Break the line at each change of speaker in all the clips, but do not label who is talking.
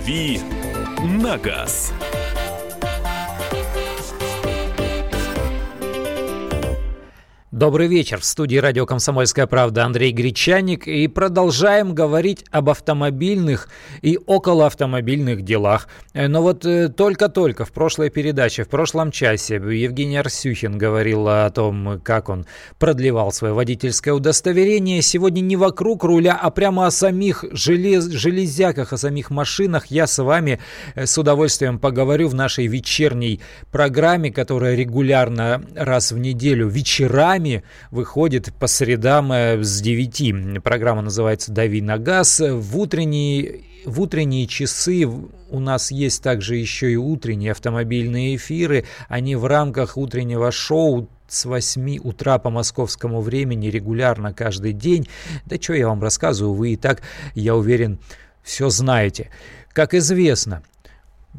«Дави на газ».
Добрый вечер. В студии радио «Комсомольская правда» Андрей Гречаник. И продолжаем говорить об автомобильных и околоавтомобильных делах. Э, но вот э, только-только в прошлой передаче, в прошлом часе Евгений Арсюхин говорил о том, как он продлевал свое водительское удостоверение. Сегодня не вокруг руля, а прямо о самих желез, железяках, о самих машинах я с вами э, с удовольствием поговорю в нашей вечерней программе, которая регулярно раз в неделю вечерами программе выходит по средам э, с 9. Программа называется «Дави на газ». В утренние, в утренние часы у нас есть также еще и утренние автомобильные эфиры. Они в рамках утреннего шоу с 8 утра по московскому времени регулярно каждый день. Да что я вам рассказываю, вы и так, я уверен, все знаете. Как известно,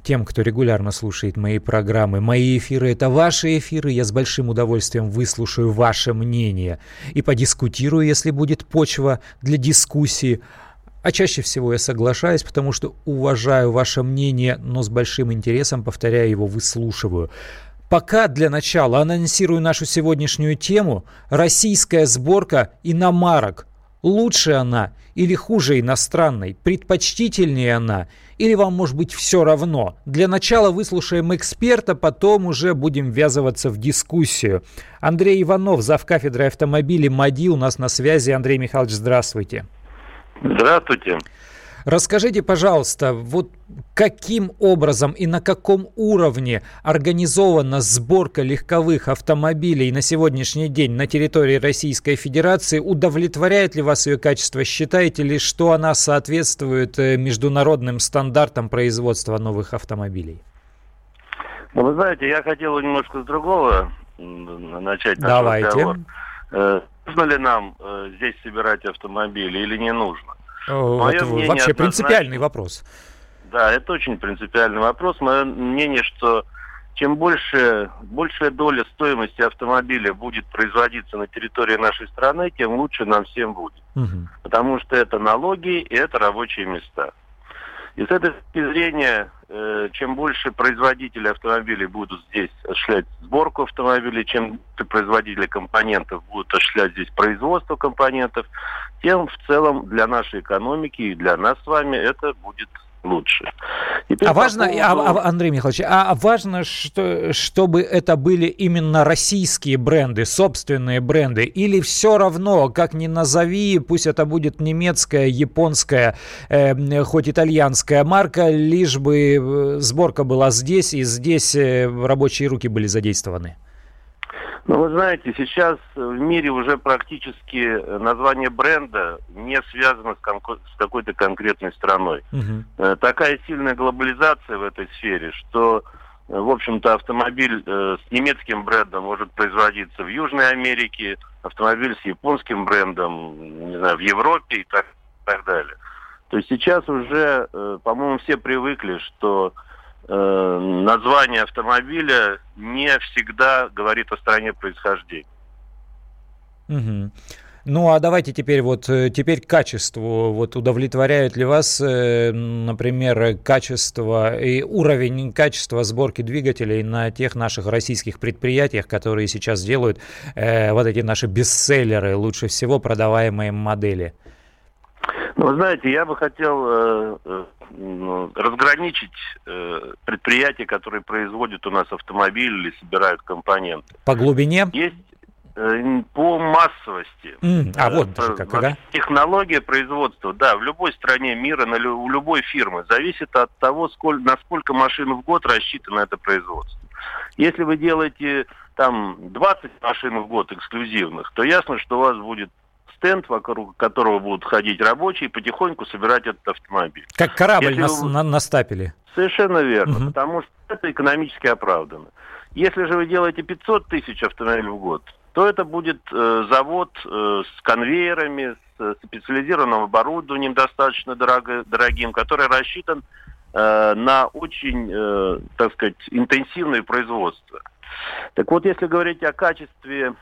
тем, кто регулярно слушает мои программы. Мои эфиры — это ваши эфиры. Я с большим удовольствием выслушаю ваше мнение и подискутирую, если будет почва для дискуссии. А чаще всего я соглашаюсь, потому что уважаю ваше мнение, но с большим интересом, повторяю его, выслушиваю. Пока для начала анонсирую нашу сегодняшнюю тему «Российская сборка иномарок». Лучше она или хуже иностранной? Предпочтительнее она или вам может быть все равно? Для начала выслушаем эксперта, потом уже будем ввязываться в дискуссию. Андрей Иванов, зав. кафедры автомобилей МАДИ, у нас на связи. Андрей Михайлович, здравствуйте.
Здравствуйте.
Расскажите, пожалуйста, вот каким образом и на каком уровне организована сборка легковых автомобилей на сегодняшний день на территории Российской Федерации? Удовлетворяет ли вас ее качество? Считаете ли, что она соответствует э, международным стандартам производства новых автомобилей?
Ну, вы знаете, я хотел немножко с другого начать
наш Давайте. разговор.
Э, нужно ли нам э, здесь собирать автомобили или не нужно?
Это вообще принципиальный вопрос.
Да, это очень принципиальный вопрос. Мое мнение, что чем больше, большая доля стоимости автомобиля будет производиться на территории нашей страны, тем лучше нам всем будет. Угу. Потому что это налоги и это рабочие места. И с этой точки зрения, э, чем больше производители автомобилей будут здесь осуществлять сборку автомобилей, чем производители компонентов будут осуществлять здесь производство компонентов, тем в целом для нашей экономики и для нас с вами это будет лучше.
Теперь а важно, поводу... а, а, Андрей Михайлович, а, а важно, что, чтобы это были именно российские бренды, собственные бренды, или все равно, как ни назови, пусть это будет немецкая, японская, э, хоть итальянская марка, лишь бы э, сборка была здесь, и здесь э, рабочие руки были задействованы?
Ну, вы знаете, сейчас в мире уже практически название бренда не связано с, с какой-то конкретной страной. Угу. Такая сильная глобализация в этой сфере, что, э, в общем-то, автомобиль э, с немецким брендом может производиться в Южной Америке, автомобиль с японским брендом, не знаю, в Европе и так, и так далее. То есть сейчас уже, по-моему, все привыкли, что э, название автомобиля не всегда говорит о стране происхождения.
Угу. Ну а давайте теперь вот э, теперь качеству. Вот удовлетворяет ли вас, э, например, качество и уровень качества сборки двигателей на тех наших российских предприятиях, которые сейчас делают э, вот эти наши бестселлеры, лучше всего продаваемые модели?
Ну, вы знаете, я бы хотел э, э ну, разграничить э, предприятия, которые производят у нас автомобили или собирают компоненты.
По глубине?
Есть э, по массовости.
Mm, а вот даже как, ага.
Технология производства, да, в любой стране мира, на, у любой фирмы, зависит от того, сколь, насколько машин в год рассчитано это производство. Если вы делаете там 20 машин в год эксклюзивных, то ясно, что у вас будет стенд, вокруг которого будут ходить рабочие, и потихоньку собирать этот автомобиль.
Как корабль Если на, вы... на, настапили.
Совершенно верно, угу. потому что это экономически оправдано. Если же вы делаете 500 тысяч автомобилей в год, то это будет э, завод э, с конвейерами, с специализированным оборудованием достаточно дорого, дорогим, который рассчитан э, на очень, э, так сказать, интенсивное производство. Так вот, если говорить о качестве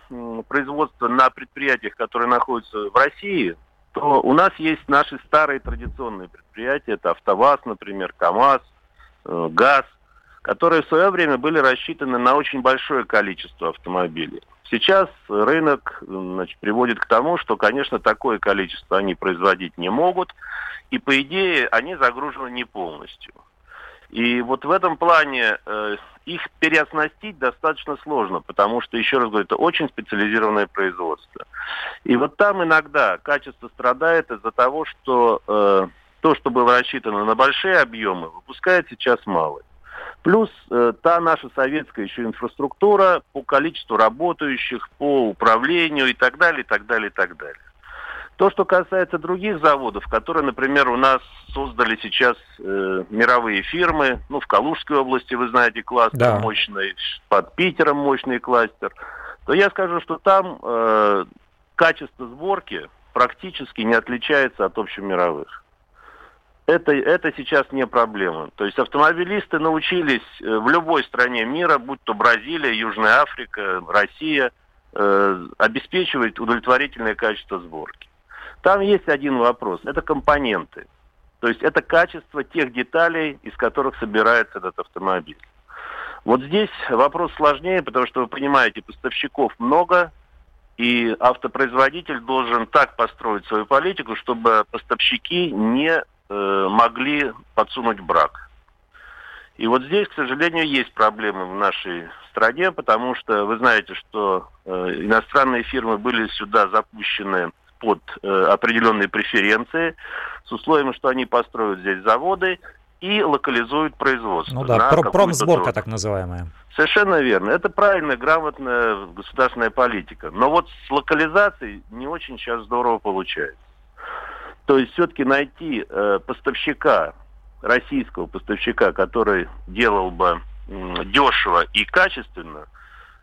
производства на предприятиях, которые находятся в России, то у нас есть наши старые традиционные предприятия, это АвтоВАЗ, например, КАМАЗ, э, ГАЗ, которые в свое время были рассчитаны на очень большое количество автомобилей. Сейчас рынок значит, приводит к тому, что, конечно, такое количество они производить не могут, и, по идее, они загружены не полностью. И вот в этом плане э, их переоснастить достаточно сложно, потому что, еще раз говорю, это очень специализированное производство. И вот там иногда качество страдает из-за того, что э, то, что было рассчитано на большие объемы, выпускает сейчас малый. Плюс э, та наша советская еще инфраструктура по количеству работающих, по управлению и так далее, и так далее, и так далее. То, что касается других заводов, которые, например, у нас создали сейчас э, мировые фирмы, ну, в Калужской области, вы знаете, кластер да. мощный, под Питером мощный кластер, то я скажу, что там э, качество сборки практически не отличается от общемировых. Это, это сейчас не проблема. То есть автомобилисты научились э, в любой стране мира, будь то Бразилия, Южная Африка, Россия, э, обеспечивать удовлетворительное качество сборки. Там есть один вопрос. Это компоненты. То есть это качество тех деталей, из которых собирается этот автомобиль. Вот здесь вопрос сложнее, потому что вы понимаете, поставщиков много, и автопроизводитель должен так построить свою политику, чтобы поставщики не э, могли подсунуть брак. И вот здесь, к сожалению, есть проблемы в нашей стране, потому что вы знаете, что э, иностранные фирмы были сюда запущены под э, определенные преференции с условием, что они построят здесь заводы и локализуют производство.
Ну да, про промсборка так называемая.
Совершенно верно. Это правильная, грамотная государственная политика. Но вот с локализацией не очень сейчас здорово получается. То есть все-таки найти э, поставщика, российского поставщика, который делал бы э, дешево и качественно –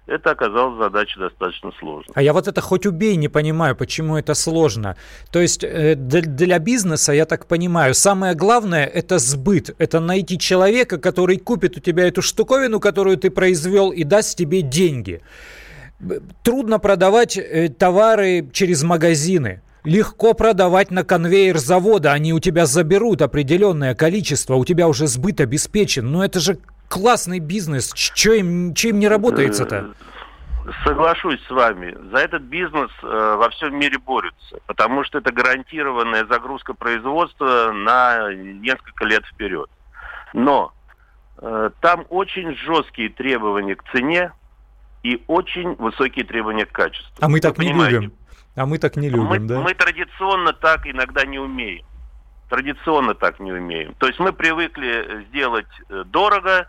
это оказалось задачей достаточно сложной.
А я вот это хоть убей не понимаю, почему это сложно. То есть э, для, для бизнеса, я так понимаю, самое главное это сбыт. Это найти человека, который купит у тебя эту штуковину, которую ты произвел, и даст тебе деньги. Трудно продавать э, товары через магазины. Легко продавать на конвейер завода, они у тебя заберут определенное количество, у тебя уже сбыт обеспечен. Но это же классный бизнес. Че им, че им не работается-то?
Соглашусь с вами. За этот бизнес э, во всем мире борются, потому что это гарантированная загрузка производства на несколько лет вперед. Но э, там очень жесткие требования к цене и очень высокие требования к качеству.
А мы так Вы не понимаете? любим. А мы так не любим,
мы,
да?
Мы традиционно так иногда не умеем. Традиционно так не умеем. То есть мы привыкли сделать э, дорого,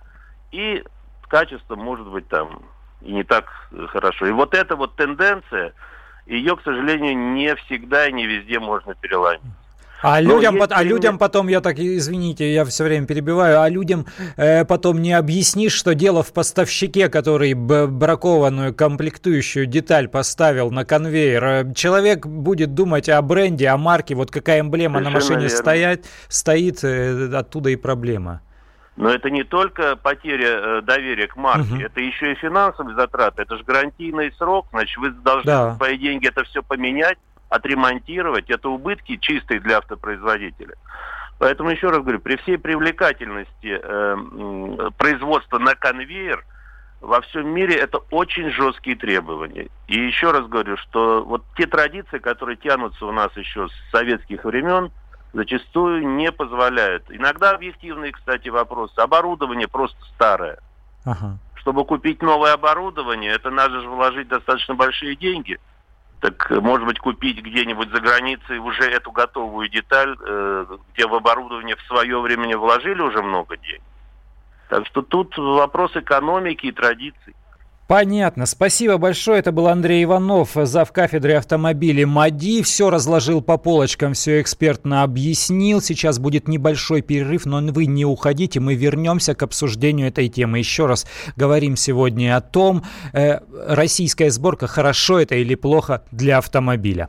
и качество может быть там и не так хорошо. И вот эта вот тенденция, ее, к сожалению, не всегда и не везде можно переломить.
А людям, а людям потом, я так, извините, я все время перебиваю, а людям э, потом не объяснишь, что дело в поставщике, который бракованную комплектующую деталь поставил на конвейер. Э, человек будет думать о бренде, о марке, вот какая эмблема Совершенно на машине стоять, стоит, э, оттуда и проблема.
Но это не только потеря э, доверия к марке, угу. это еще и финансовые затраты. Это же гарантийный срок, значит, вы должны да. свои деньги это все поменять, отремонтировать. Это убытки чистые для автопроизводителя. Поэтому еще раз говорю, при всей привлекательности э, производства на конвейер во всем мире это очень жесткие требования. И еще раз говорю, что вот те традиции, которые тянутся у нас еще с советских времен, зачастую не позволяют. Иногда объективные, кстати, вопросы. Оборудование просто старое. Ага. Чтобы купить новое оборудование, это надо же вложить достаточно большие деньги. Так, может быть, купить где-нибудь за границей уже эту готовую деталь, э, где в оборудование в свое время вложили уже много денег. Так что тут вопрос экономики и традиций.
Понятно. Спасибо большое. Это был Андрей Иванов, зав. кафедры автомобилей МАДИ. Все разложил по полочкам, все экспертно объяснил. Сейчас будет небольшой перерыв, но вы не уходите. Мы вернемся к обсуждению этой темы. Еще раз говорим сегодня о том, э, российская сборка хорошо это или плохо для автомобиля.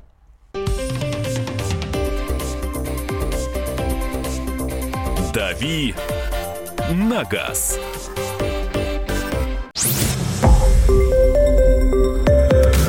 «Дави на газ».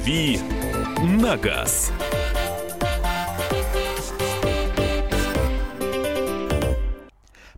«Дави на газ».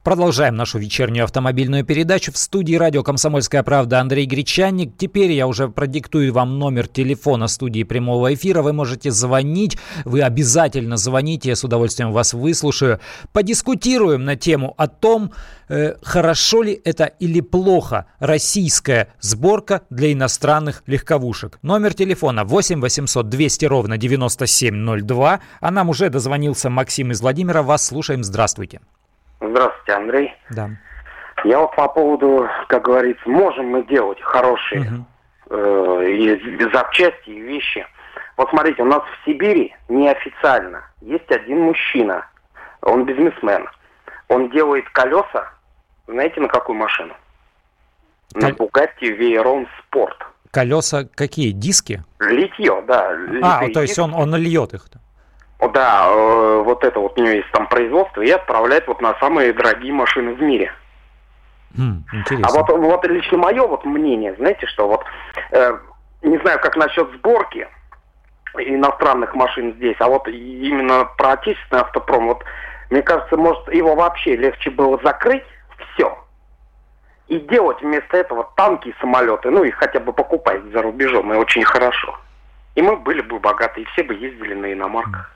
Продолжаем нашу вечернюю автомобильную передачу. В студии радио «Комсомольская правда» Андрей Гречанник. Теперь я уже продиктую вам номер телефона студии прямого эфира. Вы можете звонить. Вы обязательно звоните. Я с удовольствием вас выслушаю. Подискутируем на тему о том, э, хорошо ли это или плохо российская сборка для иностранных легковушек. Номер телефона 8 800 200 ровно 9702. А нам уже дозвонился Максим из Владимира. Вас слушаем. Здравствуйте.
Здравствуйте, Андрей.
Да.
Я вот по поводу, как говорится, можем мы делать хорошие угу. э, и запчасти, и вещи. Вот смотрите, у нас в Сибири неофициально есть один мужчина, он бизнесмен. Он делает колеса, знаете, на какую машину? На Bugatti Veyron Sport.
Колеса какие? Диски?
Литье, да.
А, то есть он, он льет их?
Да, э, вот это вот у него есть там производство, и отправляет вот на самые дорогие машины в мире.
Mm, интересно.
А вот, вот лично мое вот мнение, знаете, что вот, э, не знаю, как насчет сборки иностранных машин здесь, а вот именно про отечественный автопром, вот мне кажется, может, его вообще легче было закрыть, все, и делать вместо этого танки и самолеты, ну и хотя бы покупать за рубежом, и очень хорошо. И мы были бы богаты, и все бы ездили на иномарках.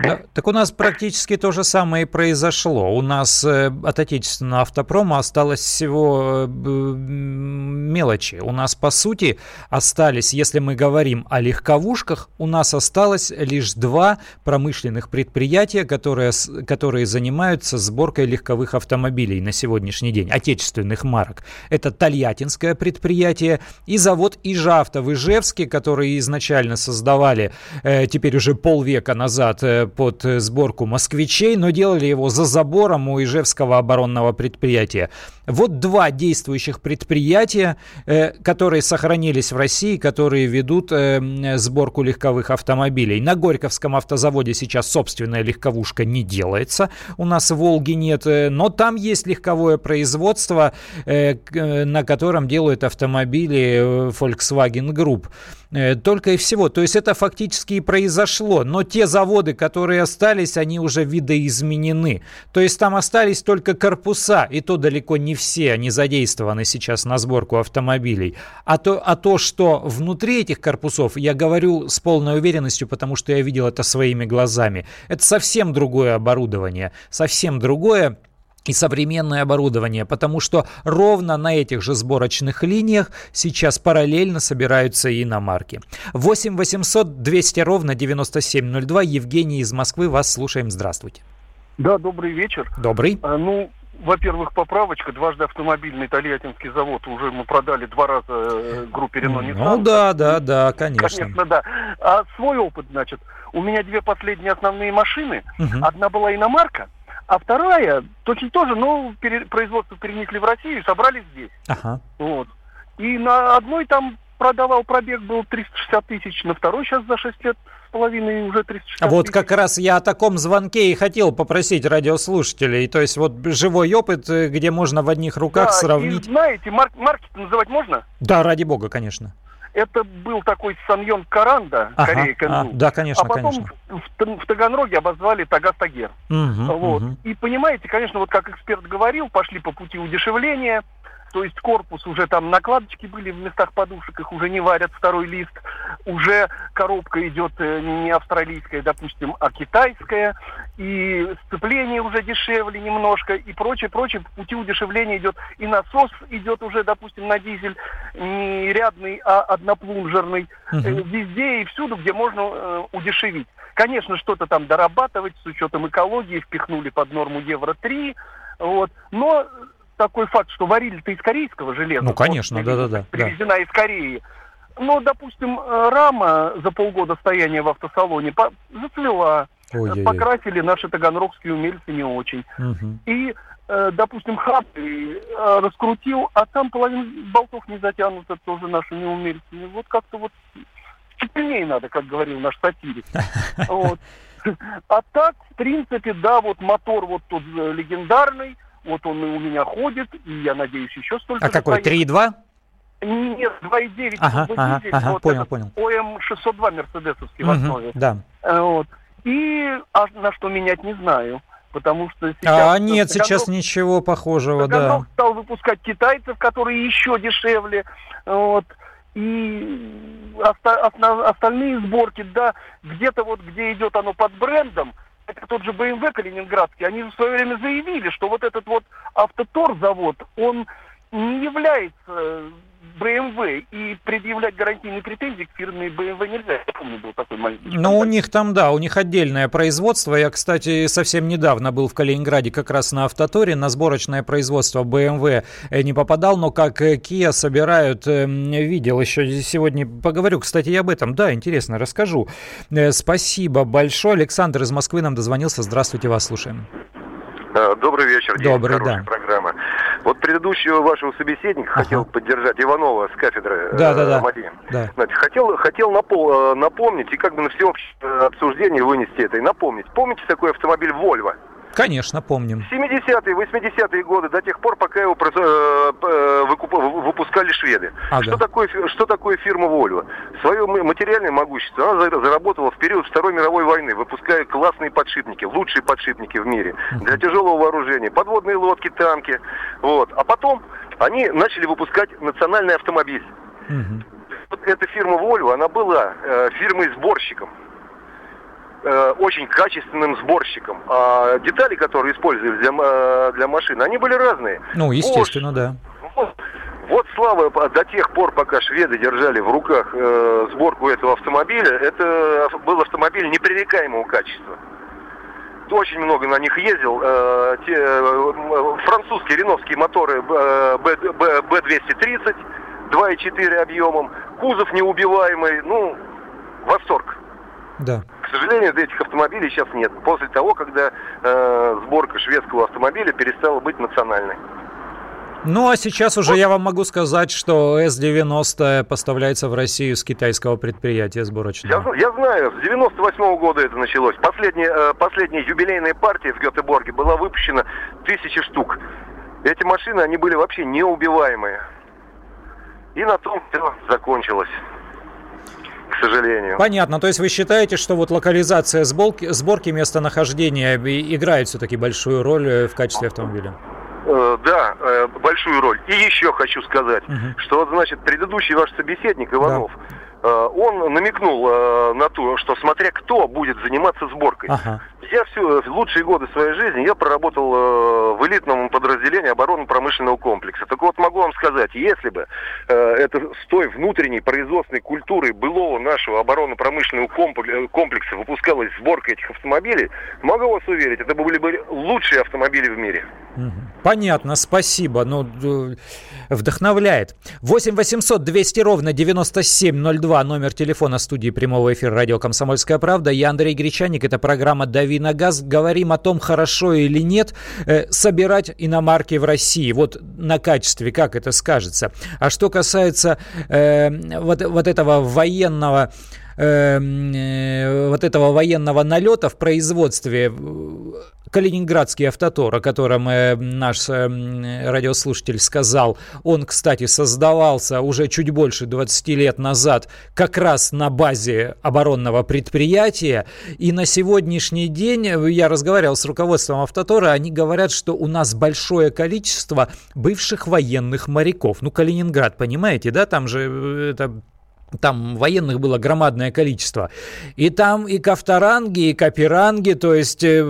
Да, так у нас практически то же самое и произошло. У нас э, от отечественного автопрома осталось всего э, мелочи. У нас, по сути, остались, если мы говорим о легковушках, у нас осталось лишь два промышленных предприятия, которые, которые занимаются сборкой легковых автомобилей на сегодняшний день, отечественных марок. Это Тольяттинское предприятие и завод Ижавто в Ижевске, которые изначально создавали э, теперь уже полвека назад под э, сборку москвичей, но делали его за забором у Ижевского оборонного предприятия. Вот два действующих предприятия, э, которые сохранились в России, которые ведут э, сборку легковых автомобилей. На Горьковском автозаводе сейчас собственная легковушка не делается. У нас Волги нет, но там есть легковое производство, на котором делают автомобили Volkswagen Group. Только и всего. То есть это фактически и произошло. Но те заводы, которые которые остались, они уже видоизменены. То есть там остались только корпуса, и то далеко не все, они задействованы сейчас на сборку автомобилей. А то, а то, что внутри этих корпусов, я говорю с полной уверенностью, потому что я видел это своими глазами, это совсем другое оборудование, совсем другое и современное оборудование, потому что ровно на этих же сборочных линиях сейчас параллельно собираются и иномарки. 8 800 200 ровно 9702. Евгений из Москвы, вас слушаем. Здравствуйте.
Да, добрый вечер.
Добрый.
А, ну, во-первых, поправочка. Дважды автомобильный Тольяттинский завод уже мы продали два раза э, группе Рено Nissan.
Ну да, да, да, конечно.
Конечно, да. А свой опыт, значит, у меня две последние основные машины. Угу. Одна была иномарка, а вторая, точно тоже, но пере, производство перенесли в Россию и собрали здесь.
Ага.
Вот. И на одной там продавал пробег был 360 тысяч, на второй сейчас за 6 лет с половиной уже 360
А вот как раз я о таком звонке и хотел попросить радиослушателей. То есть вот живой опыт, э, где можно в одних руках да, сравнить.
И знаете, марк марки называть можно?
Да, ради бога, конечно.
Это был такой Саньон Каранда,
ага, Корея а, Да, конечно,
А потом
конечно.
В, в Таганроге обозвали Тагастагер.
Угу,
вот.
угу.
И понимаете, конечно, вот как эксперт говорил, пошли по пути удешевления, то есть корпус уже там накладочки были в местах подушек, их уже не варят, второй лист, уже коробка идет э, не австралийская, допустим, а китайская, и сцепление уже дешевле немножко, и прочее, прочее, по пути удешевления идет, и насос идет уже, допустим, на дизель не рядный, а одноплунжерный, угу. везде и всюду, где можно э, удешевить. Конечно, что-то там дорабатывать с учетом экологии, впихнули под норму Евро-3, вот, но такой факт, что варили-то из корейского железа.
Ну, конечно, да-да-да.
Привезена да. из Кореи. ну, допустим, э, рама за полгода стояния в автосалоне зацвела. Ой-ой-ой. Покрасили наши таганрогские умельцы не очень. Угу. И, э, допустим, хаб э, раскрутил, а там половина болтов не затянута тоже нашими умельцами. Вот как-то вот сильнее надо, как говорил наш сатирик. Вот. А так, в принципе, да, вот мотор вот тот э, легендарный, вот он у меня ходит, и я надеюсь, еще столько
А какой, 3,2?
Нет, 2,9.
Ага, ага, ага, вот понял, понял.
ОМ-602 мерседесовский угу, в основе.
Да.
Э, вот. И а на что менять не знаю. Потому что
сейчас... А нет, сейчас ничего похожего, да.
стал выпускать китайцев, которые еще дешевле. Вот. И оста- остальные сборки, да, где-то вот, где идет оно под брендом, это тот же BMW Калининградский, они в свое время заявили, что вот этот вот автотор завод, он не является BMW и предъявлять гарантийные претензии к фирме BMW нельзя. Я помню, был такой маленький.
Ну, у них там, да, у них отдельное производство. Я, кстати, совсем недавно был в Калининграде как раз на автоторе, на сборочное производство BMW э, не попадал, но как э, Kia собирают, эм, видел еще сегодня, поговорю, кстати, я об этом. Да, интересно, расскажу. Э, спасибо большое. Александр из Москвы нам дозвонился. Здравствуйте, вас слушаем.
Добрый вечер.
Добрый, да.
программа. Вот предыдущего вашего собеседника ага. хотел поддержать Иванова с кафедры
да, да, да.
да. Знаете, хотел, хотел напол, э, напомнить и как бы на всеобщее обсуждение вынести это и напомнить. Помните такой автомобиль Volvo?
Конечно, помним.
70-е, 80-е годы, до тех пор, пока его э, э, выпускали шведы. Ага. Что, такое, что такое фирма Volvo? Свое материальное могущество она заработала в период Второй мировой войны, выпуская классные подшипники, лучшие подшипники в мире для тяжелого вооружения, подводные лодки, танки. Вот. А потом они начали выпускать национальный автомобиль. Угу. Вот эта фирма Volvo, она была э, фирмой-сборщиком э, очень качественным сборщиком. А детали, которые использовали для, э, для машин, они были разные.
Ну, естественно, Bosch, да.
Вот, вот слава до тех пор, пока шведы держали в руках э, сборку этого автомобиля, это был автомобиль непререкаемого качества. Очень много на них ездил. Э, те, э, французские реновские моторы э, B230, 2,4 объемом, кузов неубиваемый, ну, восторг.
Да.
К сожалению, этих автомобилей сейчас нет. После того, когда э, сборка шведского автомобиля перестала быть национальной.
Ну а сейчас уже вот. я вам могу сказать, что С-90 поставляется в Россию с китайского предприятия сборочного.
Я, я знаю, с 98 -го года это началось. Последняя, э, последняя юбилейная партия в Гетеборге была выпущена тысячи штук. Эти машины, они были вообще неубиваемые. И на том все закончилось к сожалению.
Понятно. То есть вы считаете, что вот локализация сборки, сборки местонахождения играет все-таки большую роль э, в качестве автомобиля?
Э, да, э, большую роль. И еще хочу сказать, угу. что вот, значит, предыдущий ваш собеседник Иванов, да. Он намекнул на то, что смотря кто будет заниматься сборкой. Ага. Я все лучшие годы своей жизни я проработал э, в элитном подразделении оборонно-промышленного комплекса. Так вот могу вам сказать, если бы э, это с той внутренней производственной культурой былого нашего оборонно-промышленного комплекса выпускалась сборка этих автомобилей, могу вас уверить, это были бы лучшие автомобили в мире.
Понятно, спасибо. Ну, вдохновляет. 8 800 200 ровно 9702, номер телефона студии прямого эфира радио «Комсомольская правда». Я Андрей Гречаник, это программа «Дави на газ говорим о том, хорошо или нет э, собирать иномарки в России. Вот на качестве, как это скажется. А что касается э, вот, вот этого военного э, вот этого военного налета в производстве Калининградский автотор, о котором э, наш э, радиослушатель сказал, он, кстати, создавался уже чуть больше 20 лет назад как раз на базе оборонного предприятия. И на сегодняшний день, я разговаривал с руководством автотора, они говорят, что у нас большое количество бывших военных моряков. Ну, Калининград, понимаете, да, там же это там военных было громадное количество. И там и кафтаранги, и каперанги, то есть э,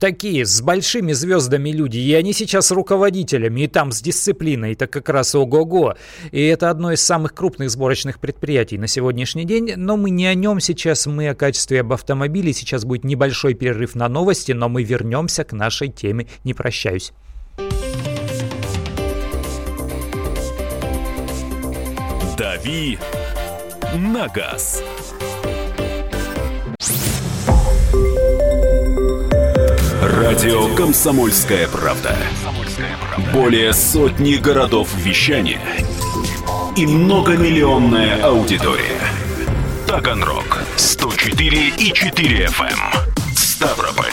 такие с большими звездами люди. И они сейчас руководителями, и там с дисциплиной, это как раз ого-го. И это одно из самых крупных сборочных предприятий на сегодняшний день. Но мы не о нем сейчас, мы о качестве об автомобиле. Сейчас будет небольшой перерыв на новости, но мы вернемся к нашей теме. Не прощаюсь.
«Дави на газ». Радио «Комсомольская правда». Более сотни городов вещания и многомиллионная аудитория. Таганрог 104 и 4 FM. Эм. Ставрополь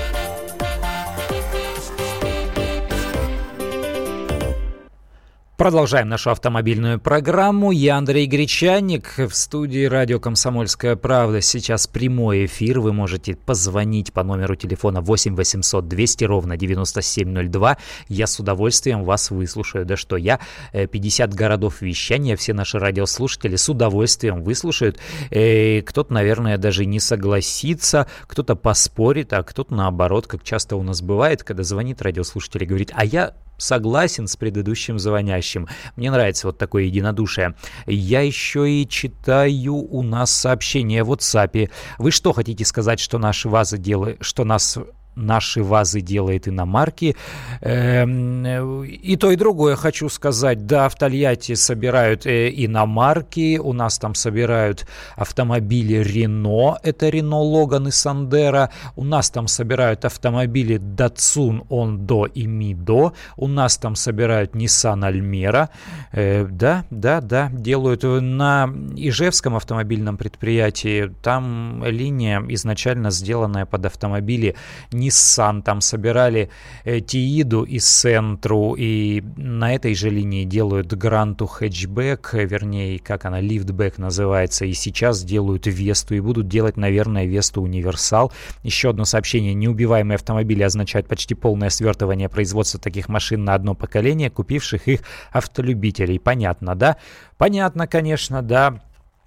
Продолжаем нашу автомобильную программу. Я Андрей Гречаник в студии радио «Комсомольская правда». Сейчас прямой эфир. Вы можете позвонить по номеру телефона 8 800 200 ровно 9702. Я с удовольствием вас выслушаю. Да что, я 50 э, городов вещания, все наши радиослушатели с удовольствием выслушают. Э, кто-то, наверное, даже не согласится, кто-то поспорит, а кто-то наоборот, как часто у нас бывает, когда звонит радиослушатель и говорит, а я согласен с предыдущим звонящим. Мне нравится вот такое единодушие. Я еще и читаю у нас сообщение в WhatsApp. Вы что хотите сказать, что наши вазы делают, что нас наши вазы делает иномарки. Эм, и то, и другое хочу сказать. Да, в Тольятти собирают э, иномарки, у нас там собирают автомобили Рено, это Рено Логан и Сандера, у нас там собирают автомобили Datsun Ондо и Мидо, у нас там собирают Nissan Альмера. Э, да, да, да, делают на Ижевском автомобильном предприятии, там линия изначально сделанная под автомобили Nissan, там собирали э, Тииду и Сентру, и на этой же линии делают Гранту хэтчбэк, вернее, как она, лифтбэк называется, и сейчас делают Весту, и будут делать, наверное, Весту Универсал. Еще одно сообщение. Неубиваемые автомобили означают почти полное свертывание производства таких машин на одно поколение, купивших их автолюбителей. Понятно, да? Понятно, конечно, да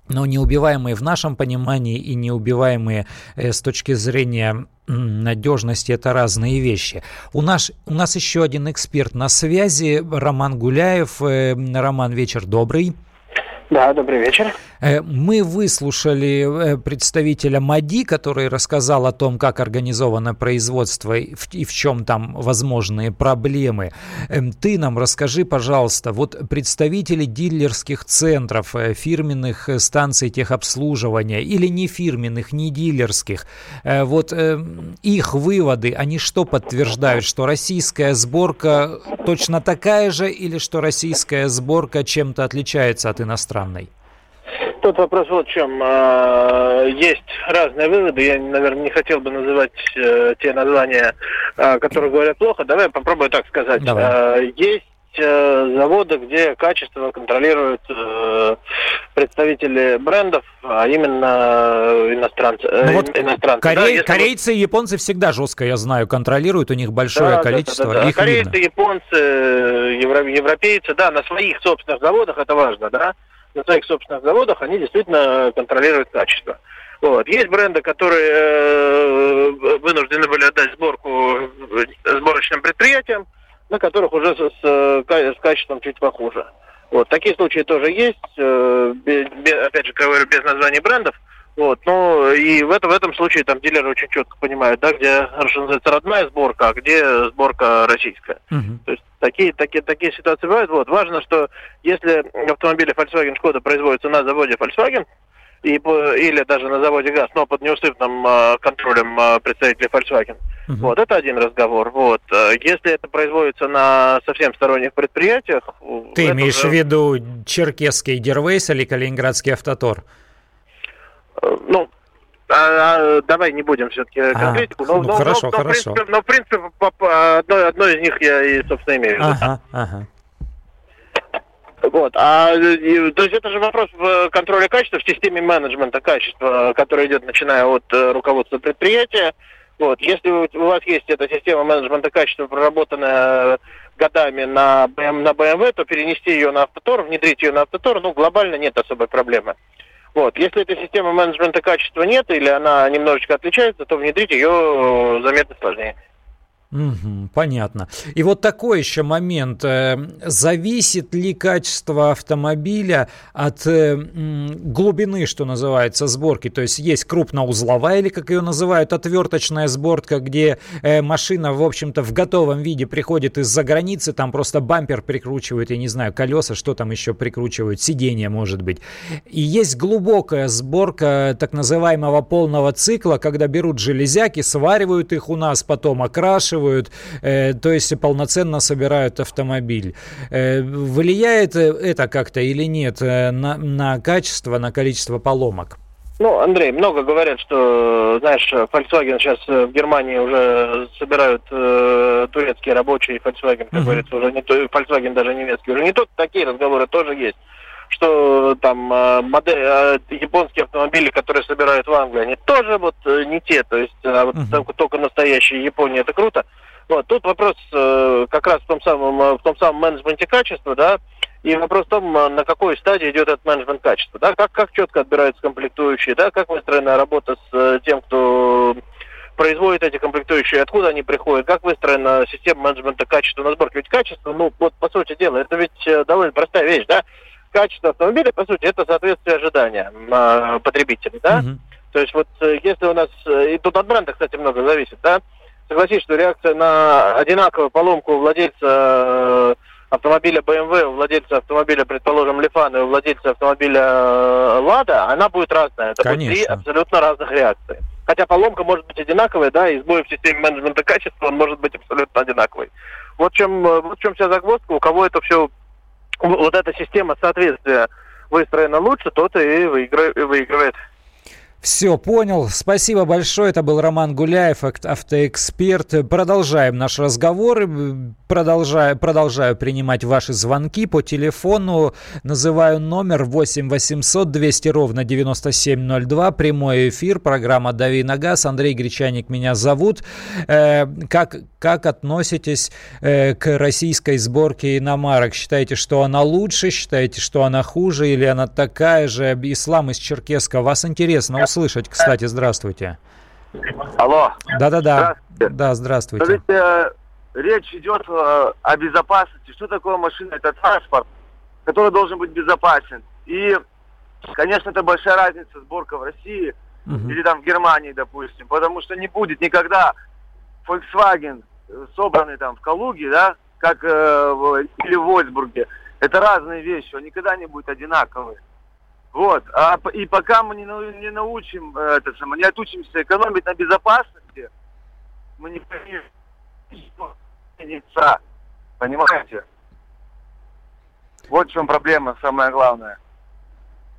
но неубиваемые в нашем понимании и неубиваемые э, с точки зрения надежности это разные вещи. У нас, у нас еще один эксперт на связи, Роман Гуляев. Э, Роман, вечер добрый.
Да, добрый вечер.
Э, мы выслушали э, представителя МАДИ, который рассказал о том, как организовано производство и в чем там возможные проблемы. Эм, ты нам расскажи, пожалуйста, вот представители дилерских центров, э, фирменных станций техобслуживания или не фирменных, не дилерских, вот их выводы, они что подтверждают, что российская сборка точно такая же или что российская сборка чем-то отличается от иностранной?
Тут вопрос вот в чем. А, есть разные выводы. Я, наверное, не хотел бы называть э, те названия, а, которые говорят плохо. Давай попробую так сказать. Давай. А, есть э, заводы, где качество контролируют э, представители брендов, а именно иностранцы.
Ну вот иностранцы. Корей, да, корейцы и японцы всегда жестко, я знаю, контролируют, у них большое да, количество. Да, да, да.
Их корейцы, видно. японцы, евро, европейцы, да, на своих собственных заводах это важно, да на своих собственных заводах, они действительно контролируют качество. Вот. Есть бренды, которые э, вынуждены были отдать сборку сборочным предприятиям, на которых уже с, с, с качеством чуть похуже. Вот. Такие случаи тоже есть, э, опять же, говорю, без названий брендов. Вот, ну и в, этом в этом случае там дилеры очень четко понимают, да, где, называется, родная сборка, а где сборка российская. Uh-huh. То есть такие, такие, такие ситуации бывают. Вот, важно, что если автомобили Volkswagen Skoda производятся на заводе Volkswagen, и, или даже на заводе ГАЗ, но под неусыпным э, контролем э, представителей Volkswagen. Uh-huh. Вот, это один разговор. Вот. Э, если это производится на совсем сторонних предприятиях...
Ты имеешь уже... в виду черкесский Дервейс или калининградский Автотор?
Ну, а, а, давай не будем все-таки а, конкретику.
Но, ну, но, хорошо, но, хорошо.
В принципе, но, в принципе, одно, одно из них я и, собственно, имею в виду.
Ага, ага.
Вот. А, и, то есть это же вопрос в контроле качества, в системе менеджмента качества, который идет начиная от э, руководства предприятия. Вот. Если у вас есть эта система менеджмента качества, проработанная годами на, BM, на BMW, то перенести ее на автотор, внедрить ее на автотор, ну, глобально нет особой проблемы. Вот. Если этой системы менеджмента качества нет или она немножечко отличается, то внедрить ее заметно сложнее.
Угу, понятно. И вот такой еще момент. Э, зависит ли качество автомобиля от э, глубины, что называется, сборки? То есть есть крупноузловая, или как ее называют, отверточная сборка, где э, машина, в общем-то, в готовом виде приходит из-за границы, там просто бампер прикручивают, я не знаю, колеса, что там еще прикручивают, сиденье, может быть. И есть глубокая сборка так называемого полного цикла, когда берут железяки, сваривают их у нас, потом окрашивают, обслуживают, э, то есть полноценно собирают автомобиль. Э, влияет это как-то или нет э, на, на качество, на количество поломок?
Ну, Андрей, много говорят, что, знаешь, Volkswagen сейчас в Германии уже собирают э, турецкие рабочие, Volkswagen, как uh-huh. говорится, уже не то, Volkswagen даже немецкий, уже не только такие разговоры тоже есть что там э, модель, э, японские автомобили, которые собирают в Англии, они тоже вот э, не те, то есть а вот uh-huh. только настоящие Япония, это круто. Вот, тут вопрос как раз в том самом, в том самом менеджменте качества, да, и вопрос в том, на какой стадии идет этот менеджмент качества, да, как, как четко отбираются комплектующие, да, как выстроена работа с тем, кто производит эти комплектующие, откуда они приходят, как выстроена система менеджмента качества на сборке. Ведь качество, ну, вот по сути дела, это ведь довольно простая вещь, да, качество автомобиля, по сути, это соответствие ожиданиям э, потребителей, да? Uh-huh. То есть вот э, если у нас, э, и тут от бренда, кстати, много зависит, да? Согласись, что реакция на одинаковую поломку владельца э, автомобиля BMW, у владельца автомобиля, предположим, Лифана и у владельца автомобиля Лада, она будет разная. Это Конечно. будет три абсолютно разных реакции. Хотя поломка может быть одинаковая, да, и сбой в системе менеджмента качества, он может быть абсолютно одинаковый. Вот чем, вот в чем вся загвоздка, у кого это все вот эта система соответствия выстроена лучше, тот и выигрывает.
Все, понял. Спасибо большое. Это был Роман Гуляев, автоэксперт. Продолжаем наш разговор. Продолжаю, продолжаю принимать ваши звонки по телефону. Называю номер 8 800 200 ровно 9702. Прямой эфир. Программа «Дави на газ». Андрей Гречаник меня зовут. Э, как, как относитесь э, к российской сборке иномарок? Считаете, что она лучше? Считаете, что она хуже? Или она такая же? Ислам из Черкеска. Вас интересно слышать, кстати. Здравствуйте.
Алло.
Да-да-да. Да, здравствуйте.
Скажите, э, речь идет э, о безопасности. Что такое машина? Это транспорт, который должен быть безопасен. И, конечно, это большая разница сборка в России угу. или там в Германии, допустим, потому что не будет никогда Volkswagen, э, собранный там в Калуге, да, как э, или в Вольсбурге. Это разные вещи, он никогда не будет одинаковый. Вот. А, и пока мы не, не научим, э, это самое, не отучимся экономить на безопасности, мы не поймем, понимаете? Вот в чем проблема, самая главная.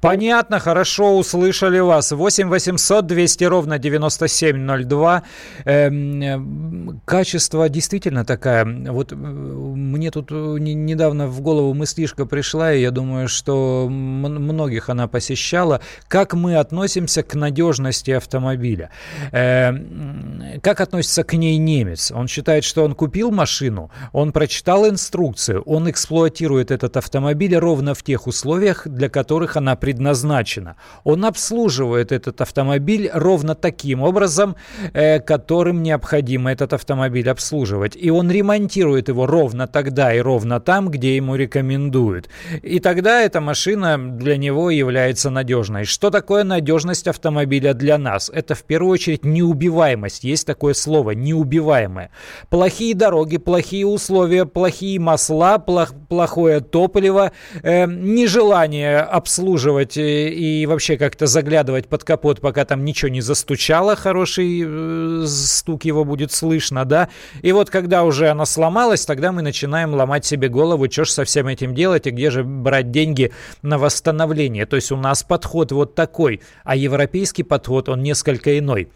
Понятно, хорошо, услышали вас. 8 800 200 ровно 9702. Эм, качество действительно такая. Вот э, мне тут э, недавно в голову мыслишка пришла, и я думаю, что многих она посещала. Как мы относимся к надежности автомобиля? Эм, как относится к ней немец? Он считает, что он купил машину, он прочитал инструкцию, он эксплуатирует этот автомобиль ровно в тех условиях, для которых она предназначена предназначена. Он обслуживает этот автомобиль ровно таким образом, э, которым необходимо этот автомобиль обслуживать. И он ремонтирует его ровно тогда и ровно там, где ему рекомендуют. И тогда эта машина для него является надежной. Что такое надежность автомобиля для нас? Это в первую очередь неубиваемость. Есть такое слово неубиваемое. Плохие дороги, плохие условия, плохие масла, плох, плохое топливо, э, нежелание обслуживать делать и вообще как-то заглядывать под капот, пока там ничего не застучало, хороший э, стук его будет слышно, да. И вот когда уже она сломалась, тогда мы начинаем ломать себе голову, что же со всем этим делать и где же брать деньги на восстановление. То есть у нас подход вот такой, а европейский подход, он несколько иной.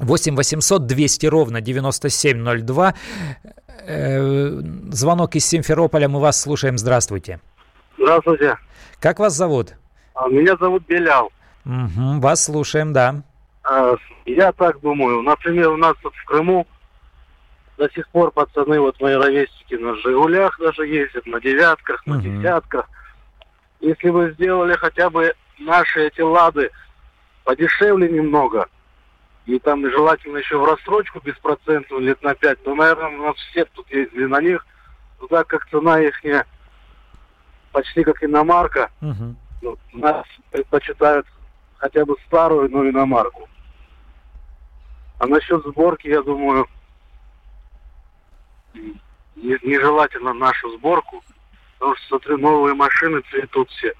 8 800 200 ровно 9702. Э, звонок из Симферополя, мы вас слушаем. Здравствуйте.
Здравствуйте.
Как вас зовут?
А, меня зовут Белял.
Угу, вас слушаем, да.
А, я так думаю. Например, у нас тут в Крыму до сих пор пацаны, вот мои ровесники на «Жигулях» даже ездят, на «девятках», на угу. «десятках». Если бы сделали хотя бы наши эти «Лады» подешевле немного,
и там желательно еще в рассрочку беспроцентную лет на пять, то, наверное, у нас все тут ездили на них, но так как цена их почти как иномарка, угу. Ну, нас предпочитают хотя бы старую, но иномарку. А насчет сборки, я думаю, нежелательно нашу сборку, потому что, смотрю, новые машины цветут все.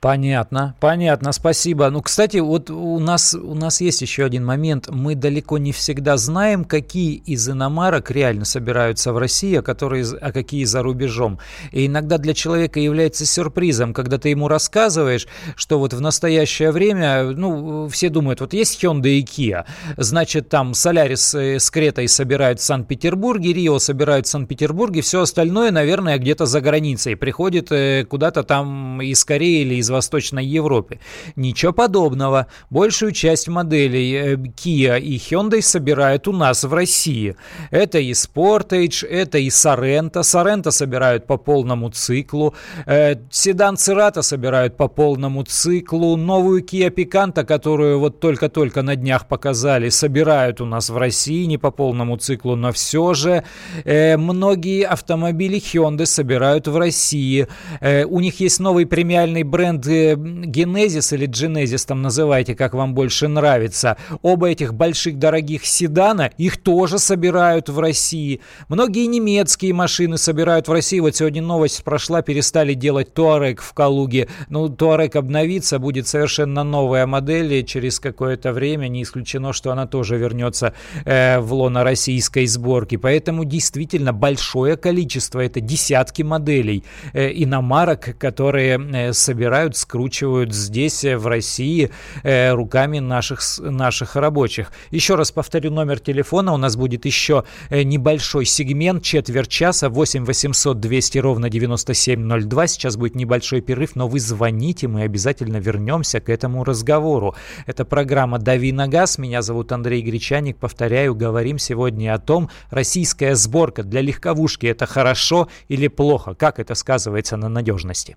Понятно, понятно, спасибо. Ну, кстати, вот у нас, у нас есть еще один момент. Мы далеко не всегда знаем, какие из иномарок реально собираются в России, а, которые, а какие за рубежом. И иногда для человека является сюрпризом, когда ты ему рассказываешь, что вот в настоящее время, ну, все думают, вот есть Hyundai и Kia, значит, там э, с Кретой собирают в Санкт-Петербурге, Рио собирают в Санкт-Петербурге, все остальное, наверное, где-то за границей. Приходит э, куда-то там из Кореи или из из Восточной Европы. Ничего подобного. Большую часть моделей э, Kia и Hyundai собирают у нас в России. Это и Sportage, это и Sorento. Sorento собирают по полному циклу. Э, седан Cerato собирают по полному циклу. Новую Kia Picanto, которую вот только-только на днях показали, собирают у нас в России не по полному циклу, но все же. Э, многие автомобили Hyundai собирают в России. У них есть новый премиальный бренд бренд Genesis или Genesis там называйте, как вам больше нравится. Оба этих больших дорогих седана, их тоже собирают в России. Многие немецкие машины собирают в России. Вот сегодня новость прошла, перестали делать Туарек в Калуге. Ну, Туарек обновится, будет совершенно новая модель, и через какое-то время не исключено, что она тоже вернется э, в лоно российской сборки. Поэтому действительно большое количество, это десятки моделей э, иномарок, которые э, собирают собирают, скручивают здесь, э, в России, э, руками наших, наших рабочих. Еще раз повторю номер телефона. У нас будет еще э, небольшой сегмент, четверть часа, 8 800 200 ровно 9702. Сейчас будет небольшой перерыв, но вы звоните, мы обязательно вернемся к этому разговору. Это программа «Дави на газ». Меня зовут Андрей Гречаник. Повторяю, говорим сегодня о том, российская сборка для легковушки – это хорошо или плохо? Как это сказывается на надежности?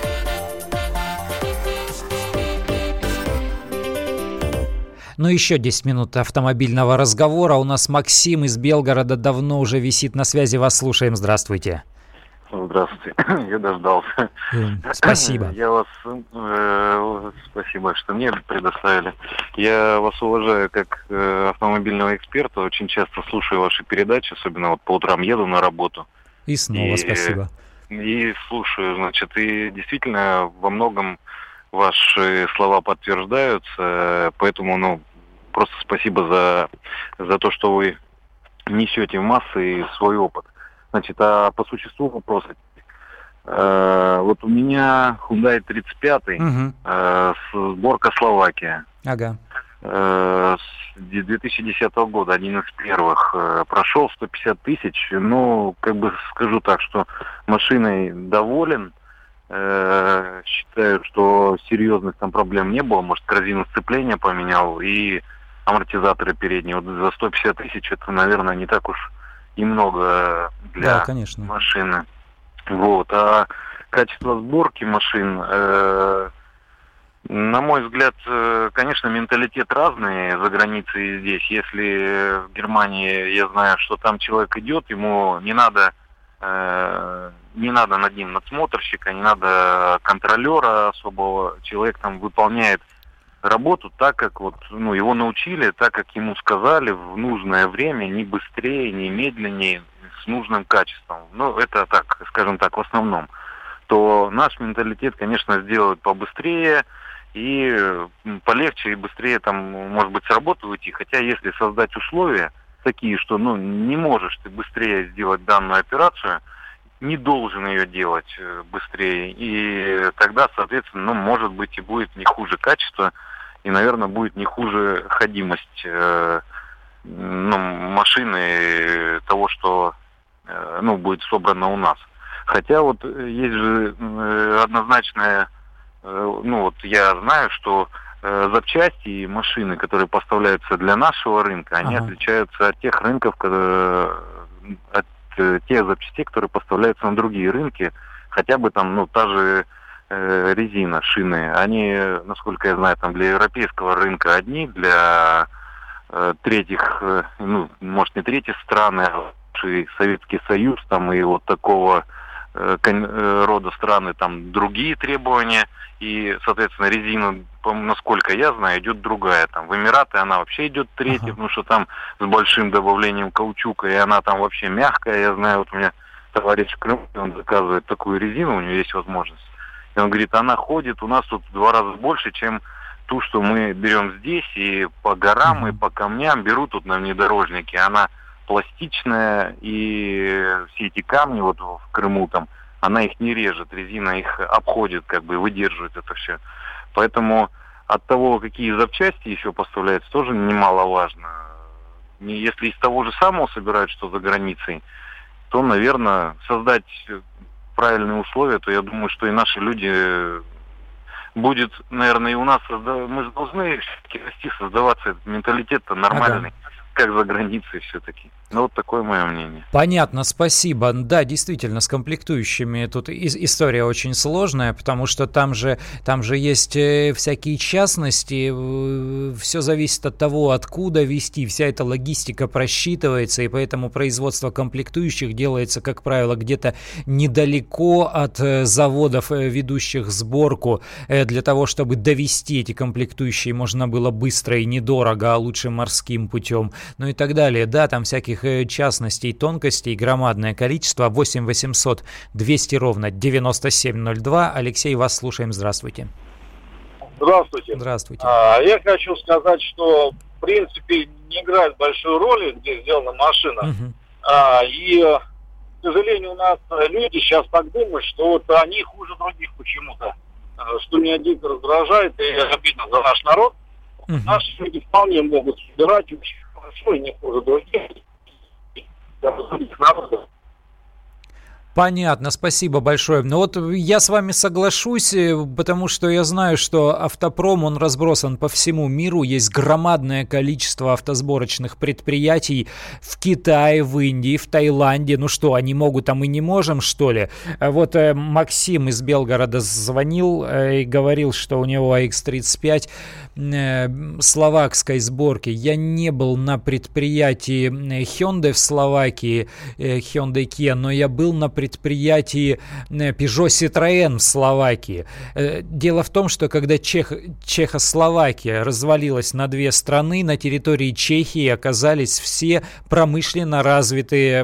Ну, еще 10 минут автомобильного разговора. У нас Максим из Белгорода давно уже висит на связи. Вас слушаем. Здравствуйте.
Здравствуйте, я дождался.
Спасибо.
Я вас, э, спасибо, что мне предоставили. Я вас уважаю как э, автомобильного эксперта, очень часто слушаю ваши передачи, особенно вот по утрам еду на работу.
И снова и, спасибо.
И слушаю, значит, и действительно во многом ваши слова подтверждаются, поэтому, ну, просто спасибо за, за то, что вы несете в массы свой опыт. Значит, а по существу вопроса. Э, вот у меня Hyundai 35, угу. э, сборка Словакия.
Ага.
Э, с 2010 года, один из первых, э, прошел 150 тысяч. Ну, как бы скажу так, что машиной доволен. Э, считаю, что серьезных там проблем не было. Может, корзину сцепления поменял и амортизаторы передние. Вот за 150 тысяч это, наверное, не так уж и много для
да, конечно.
машины. Вот. А качество сборки машин, э, на мой взгляд, э, конечно, менталитет разный за границей и здесь. Если в Германии я знаю, что там человек идет, ему не надо э, не надо над ним надсмотрщика, не надо контролера особого. Человек там выполняет работу так, как вот, ну, его научили, так, как ему сказали в нужное время, не быстрее, не медленнее, с нужным качеством. Ну, это так, скажем так, в основном. То наш менталитет, конечно, сделают побыстрее, и полегче и быстрее там, может быть, с работы уйти. Хотя если создать условия такие, что ну, не можешь ты быстрее сделать данную операцию, не должен ее делать э, быстрее. И тогда, соответственно, ну, может быть, и будет не хуже качество, и, наверное, будет не хуже ходимость э, ну, машины того, что э, ну, будет собрано у нас. Хотя вот есть же э, однозначная Э, ну вот я знаю, что э, запчасти и машины, которые поставляются для нашего рынка, они ага. отличаются от тех рынков, которые, от э, тех запчастей, которые поставляются на другие рынки, хотя бы там, ну, та же э, резина, шины, они, насколько я знаю, там для европейского рынка одни, для э, третьих, э, ну, может не третьих стран, а Советский Союз там и вот такого Э, э, рода страны там другие требования, и, соответственно, резина, насколько я знаю, идет другая. Там в Эмираты она вообще идет третья, uh-huh. потому что там с большим добавлением каучука, и она там вообще мягкая. Я знаю, вот у меня товарищ в Крыму, он заказывает такую резину, у него есть возможность. И он говорит, она ходит у нас тут в два раза больше, чем ту, что мы берем здесь, и по горам, и по камням берут тут на внедорожнике. Она пластичная, и все эти камни вот в Крыму там, она их не режет, резина их обходит, как бы выдерживает это все. Поэтому от того, какие запчасти еще поставляются, тоже немаловажно. Если из того же самого собирают, что за границей, то, наверное, создать правильные условия, то я думаю, что и наши люди будет, наверное, и у нас мы должны расти, создаваться этот менталитет-то нормальный, ага. Как за границей все-таки. Ну, вот такое мое мнение.
Понятно, спасибо. Да, действительно, с комплектующими тут история очень сложная, потому что там же, там же есть э, всякие частности, все зависит от того, откуда вести, вся эта логистика просчитывается, и поэтому производство комплектующих делается, как правило, где-то недалеко от э, заводов, э, ведущих сборку, для того, чтобы довести эти комплектующие можно было быстро и недорого, а лучше морским путем, ну и так далее. Да, там всяких всяких э, частностей, тонкостей громадное количество. 8 800 200 ровно 9702. Алексей, вас слушаем. Здравствуйте.
Здравствуйте.
Здравствуйте.
А, я хочу сказать, что в принципе не играет большую роль, где сделана машина. Угу. А, и, к сожалению, у нас люди сейчас так думают, что вот они хуже других почему-то. А, что меня дико раздражает и обидно за наш народ. Угу. Наши люди вполне могут собирать очень хорошо и не хуже других.
要不是你妈妈的 Понятно, спасибо большое. Ну вот я с вами соглашусь, э, потому что я знаю, что автопром, он разбросан по всему миру. Есть громадное количество автосборочных предприятий в Китае, в Индии, в Таиланде. Ну что, они могут, а мы не можем, что ли? А вот э, Максим из Белгорода звонил э, и говорил, что у него AX35 Э, словакской сборки. Я не был на предприятии Hyundai в Словакии, Hyundai Kia, но я был на предприятии Peugeot Citroën в Словакии. Дело в том, что когда Чех, Чехословакия развалилась на две страны, на территории Чехии оказались все промышленно развитые,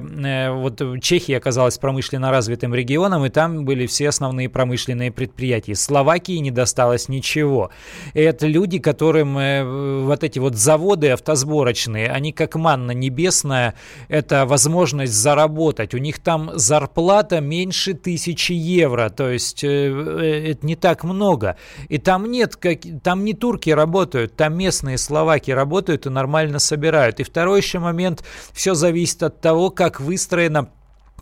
вот Чехия оказалась промышленно развитым регионом, и там были все основные промышленные предприятия. Словакии не досталось ничего. Это люди, которым э, вот эти вот заводы автосборочные, они как манна небесная, это возможность заработать. У них там зарплата меньше тысячи евро, то есть э, э, это не так много. И там нет, как, там не турки работают, там местные словаки работают и нормально собирают. И второй еще момент, все зависит от того, как выстроена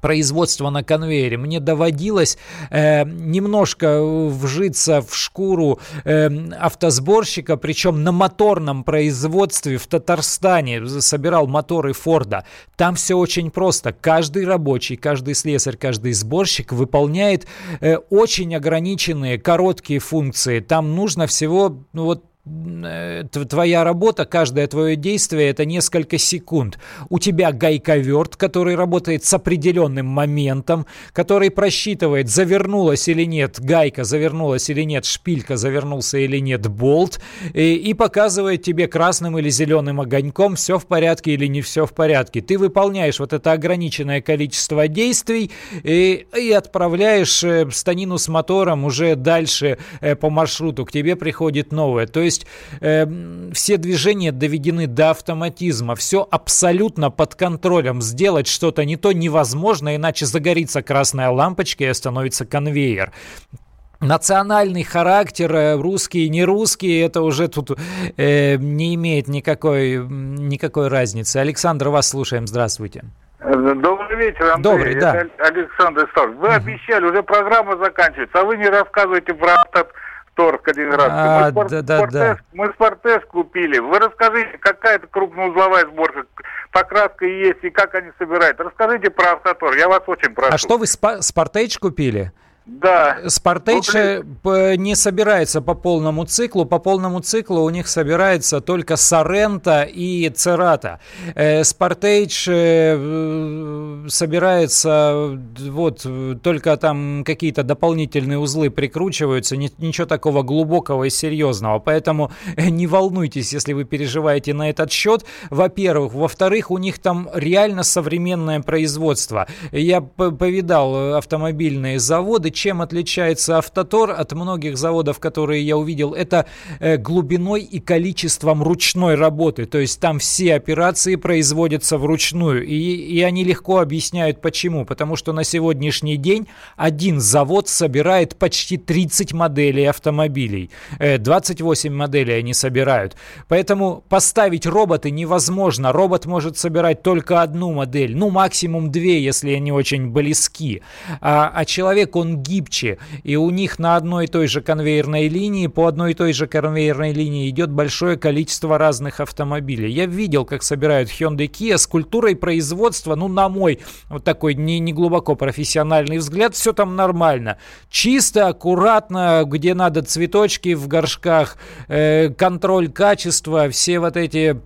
производства на конвейере. Мне доводилось э, немножко вжиться в шкуру э, автосборщика, причем на моторном производстве в Татарстане. Собирал моторы Форда. Там все очень просто. Каждый рабочий, каждый слесарь, каждый сборщик выполняет э, очень ограниченные короткие функции. Там нужно всего ну, вот твоя работа, каждое твое действие это несколько секунд. У тебя гайковерт, который работает с определенным моментом, который просчитывает, завернулась или нет гайка, завернулась или нет шпилька, завернулся или нет болт, и, и показывает тебе красным или зеленым огоньком, все в порядке или не все в порядке. Ты выполняешь вот это ограниченное количество действий и, и отправляешь э, станину с мотором уже дальше э, по маршруту. К тебе приходит новое. То есть э, все движения доведены до автоматизма. Все абсолютно под контролем. Сделать что-то не то невозможно, иначе загорится красная лампочка и остановится конвейер национальный характер, э, русские, не русские, это уже тут э, не имеет никакой, никакой разницы. Александр, вас слушаем. Здравствуйте.
Добрый вечер, Андрей.
Добрый, да.
Это Александр Ставр. Вы угу. обещали, уже программа заканчивается, а вы не рассказываете про автотор Калининградский. А, мы, да, да, да. мы Спортес купили. Вы расскажите, какая это крупноузловая сборка, покраска есть и как они собирают. Расскажите про автотор, я вас очень прошу.
А что вы Спортейдж купили?
Да.
Спартейдж не собирается по полному циклу. По полному циклу у них собирается только Сорента и Церата. Спартейдж э, собирается, вот, только там какие-то дополнительные узлы прикручиваются, ничего такого глубокого и серьезного. Поэтому не волнуйтесь, если вы переживаете на этот счет. Во-первых. Во-вторых, у них там реально современное производство. Я повидал автомобильные заводы, чем отличается Автотор от многих заводов, которые я увидел, это э, глубиной и количеством ручной работы. То есть там все операции производятся вручную. И, и они легко объясняют почему. Потому что на сегодняшний день один завод собирает почти 30 моделей автомобилей. 28 э, моделей они собирают. Поэтому поставить роботы невозможно. Робот может собирать только одну модель. Ну, максимум две, если они очень близки. А, а человек, он гибче, и у них на одной и той же конвейерной линии, по одной и той же конвейерной линии идет большое количество разных автомобилей. Я видел, как собирают Hyundai Kia с культурой производства, ну, на мой вот такой не, не глубоко профессиональный взгляд, все там нормально. Чисто, аккуратно, где надо цветочки в горшках, э, контроль качества, все вот эти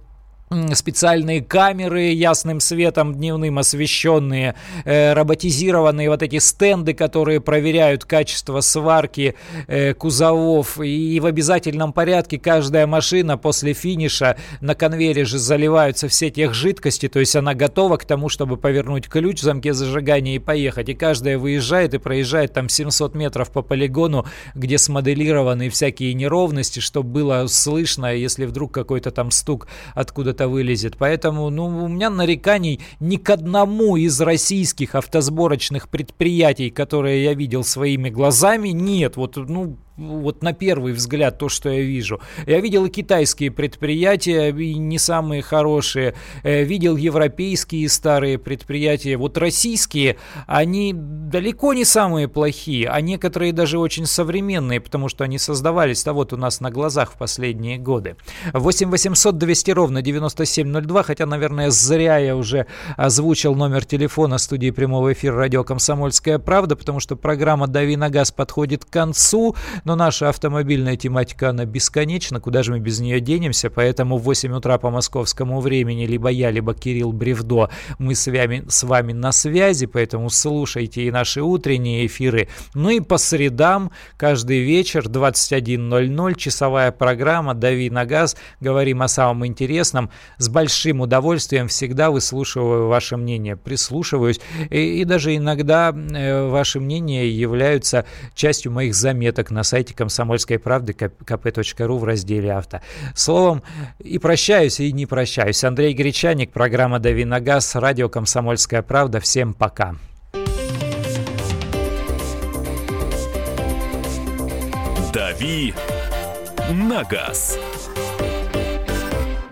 специальные камеры ясным светом дневным освещенные, э, роботизированные вот эти стенды, которые проверяют качество сварки э, кузовов. И в обязательном порядке каждая машина после финиша на конвейере же заливаются все тех жидкости, то есть она готова к тому, чтобы повернуть ключ в замке зажигания и поехать. И каждая выезжает и проезжает там 700 метров по полигону, где смоделированы всякие неровности, чтобы было слышно, если вдруг какой-то там стук откуда это вылезет. Поэтому ну, у меня нареканий ни к одному из российских автосборочных предприятий, которые я видел своими глазами, нет. Вот, ну, вот на первый взгляд то, что я вижу. Я видел и китайские предприятия, и не самые хорошие. Э, видел европейские старые предприятия. Вот российские, они далеко не самые плохие, а некоторые даже очень современные, потому что они создавались-то вот у нас на глазах в последние годы. 8 800 200 ровно 9702, хотя, наверное, зря я уже озвучил номер телефона студии прямого эфира радио «Комсомольская правда», потому что программа «Дави на газ» подходит к концу. Но наша автомобильная тематика, она бесконечна, куда же мы без нее денемся, поэтому в 8 утра по московскому времени либо я, либо Кирилл Бревдо, мы с вами, с вами на связи, поэтому слушайте и наши утренние эфиры. Ну и по средам, каждый вечер, 21.00, часовая программа «Дави на газ», говорим о самом интересном, с большим удовольствием всегда выслушиваю ваше мнение, прислушиваюсь, и, и даже иногда э, ваши мнения являются частью моих заметок на сайте сайте комсомольской правды kp.ru в разделе авто. Словом, и прощаюсь, и не прощаюсь. Андрей Гречаник, программа «Дави на газ», радио «Комсомольская правда». Всем пока.
«Дави на газ».